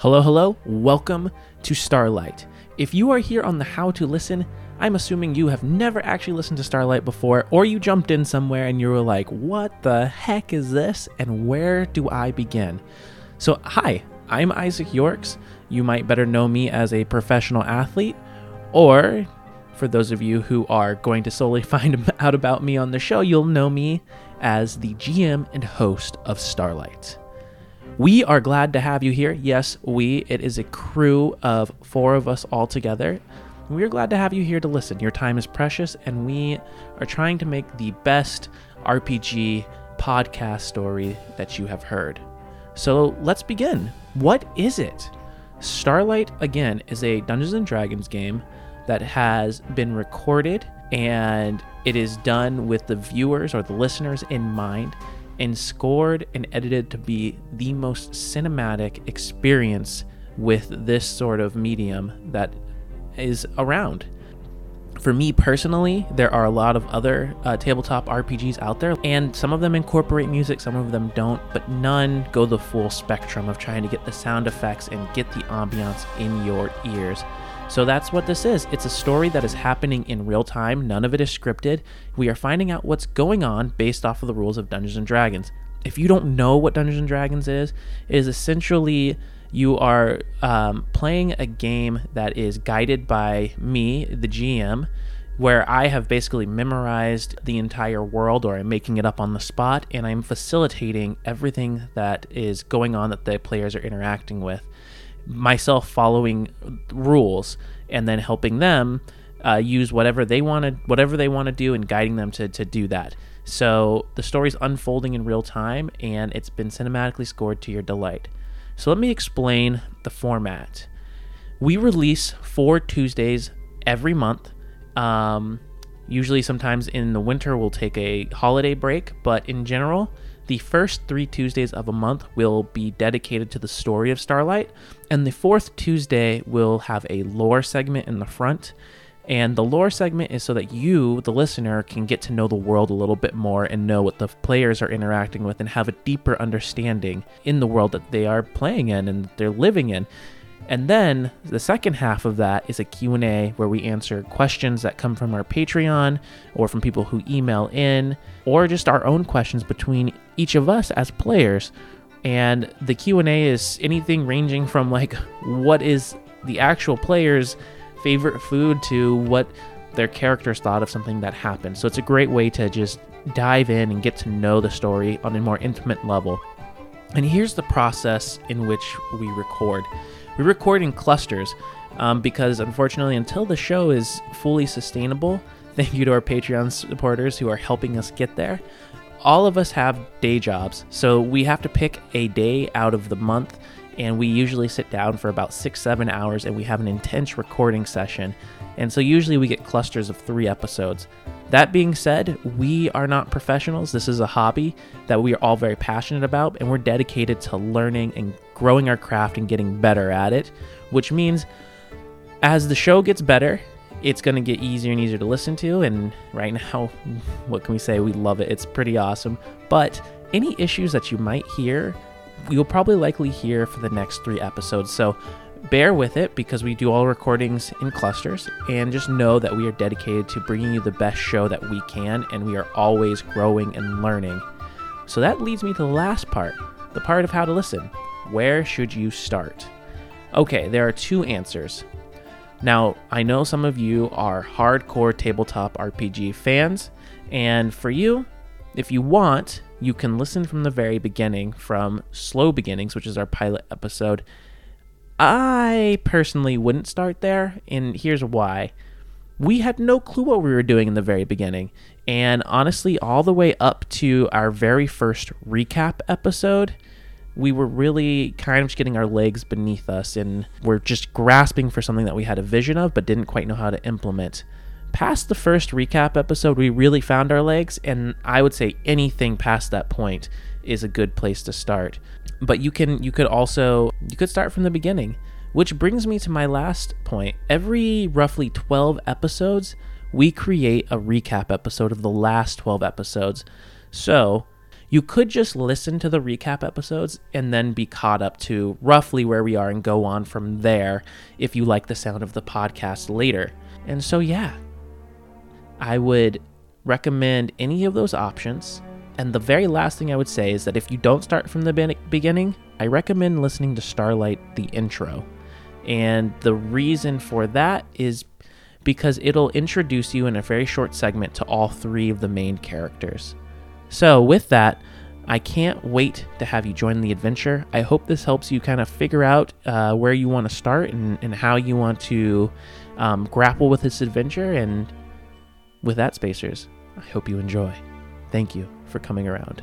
Hello, hello, welcome to Starlight. If you are here on the How to Listen, I'm assuming you have never actually listened to Starlight before, or you jumped in somewhere and you were like, what the heck is this, and where do I begin? So, hi, I'm Izaic Yorks. You might better know me as a professional athlete, or for those of you who are going to solely find out about me on the show, you'll know me as the GM and host of Starlight. We are glad to have you here. Yes, we. It is a crew of four of us all together. We are glad to have you here to listen. Your time is precious, and we are trying to make the best RPG podcast story that you have heard. So let's begin. What is it? Starlight, again, is a Dungeons and Dragons game that has been recorded and it is done with the viewers or the listeners in mind and scored and edited to be the most cinematic experience with this sort of medium that is around. For me personally, there are a lot of other uh, tabletop RPGs out there, and some of them incorporate music, some of them don't, but none go the full spectrum of trying to get the sound effects and get the ambiance in your ears. So that's what this is. It's a story that is happening in real time. None of it is scripted. We are finding out what's going on based off of the rules of Dungeons and Dragons. If you don't know what Dungeons and Dragons is, it is essentially you are um, playing a game that is guided by me, the GM, where I have basically memorized the entire world or I'm making it up on the spot and I'm facilitating everything that is going on that the players are interacting with myself following rules and then helping them uh, use whatever they want to whatever they want to do and guiding them to, to do that. So the story's unfolding in real time and it's been cinematically scored to your delight. So let me explain the format. We release four tuesdays every month. Um, usually sometimes in the winter we'll take a holiday break but in general the first three Tuesdays of a month will be dedicated to the story of Starlight, and the fourth Tuesday will have a lore segment in the front. And the lore segment is so that you, the listener, can get to know the world a little bit more and know what the players are interacting with and have a deeper understanding in the world that they are playing in and they're living in. And then the second half of that is a Q&A where we answer questions that come from our Patreon or from people who email in or just our own questions between each of us as players. And the Q&A is anything ranging from like what is the actual player's favorite food to what their characters thought of something that happened. So it's a great way to just dive in and get to know the story on a more intimate level. And here's the process in which we record. We record in clusters um, because, unfortunately, until the show is fully sustainable, thank you to our Patreon supporters who are helping us get there. All of us have day jobs, so we have to pick a day out of the month, and we usually sit down for about six, seven hours and we have an intense recording session. And so, usually, we get clusters of three episodes. That being said, we are not professionals. This is a hobby that we are all very passionate about, and we're dedicated to learning and growing our craft and getting better at it, which means as the show gets better, it's going to get easier and easier to listen to. And right now, what can we say? We love it. It's pretty awesome. But any issues that you might hear, you'll probably likely hear for the next three episodes. So bear with it because we do all recordings in clusters and just know that we are dedicated to bringing you the best show that we can and we are always growing and learning. So that leads me to the last part, the part of how to listen. Where should you start? Okay, there are two answers. Now, I know some of you are hardcore tabletop RPG fans, and for you, if you want, you can listen from the very beginning from Slow Beginnings, which is our pilot episode. I personally wouldn't start there, and here's why. We had no clue what we were doing in the very beginning, and honestly, all the way up to our very first recap episode, we were really kind of just getting our legs beneath us and we're just grasping for something that we had a vision of but didn't quite know how to implement. Past the first recap episode, we really found our legs, and I would say anything past that point is a good place to start. But you can you could also you could start from the beginning, which brings me to my last point. Every roughly 12 episodes, we create a recap episode of the last 12 episodes. So, You could just listen to the recap episodes and then be caught up to roughly where we are and go on from there if you like the sound of the podcast later. And so, yeah, I would recommend any of those options. And the very last thing I would say is that if you don't start from the beginning, I recommend listening to Starlight, the intro. And the reason for that is because it'll introduce you in a very short segment to all three of the main characters. So, with that, I can't wait to have you join the adventure. I hope this helps you kind of figure out uh, where you want to start and, and how you want to um, grapple with this adventure. And with that, Spacers, I hope you enjoy. Thank you for coming around.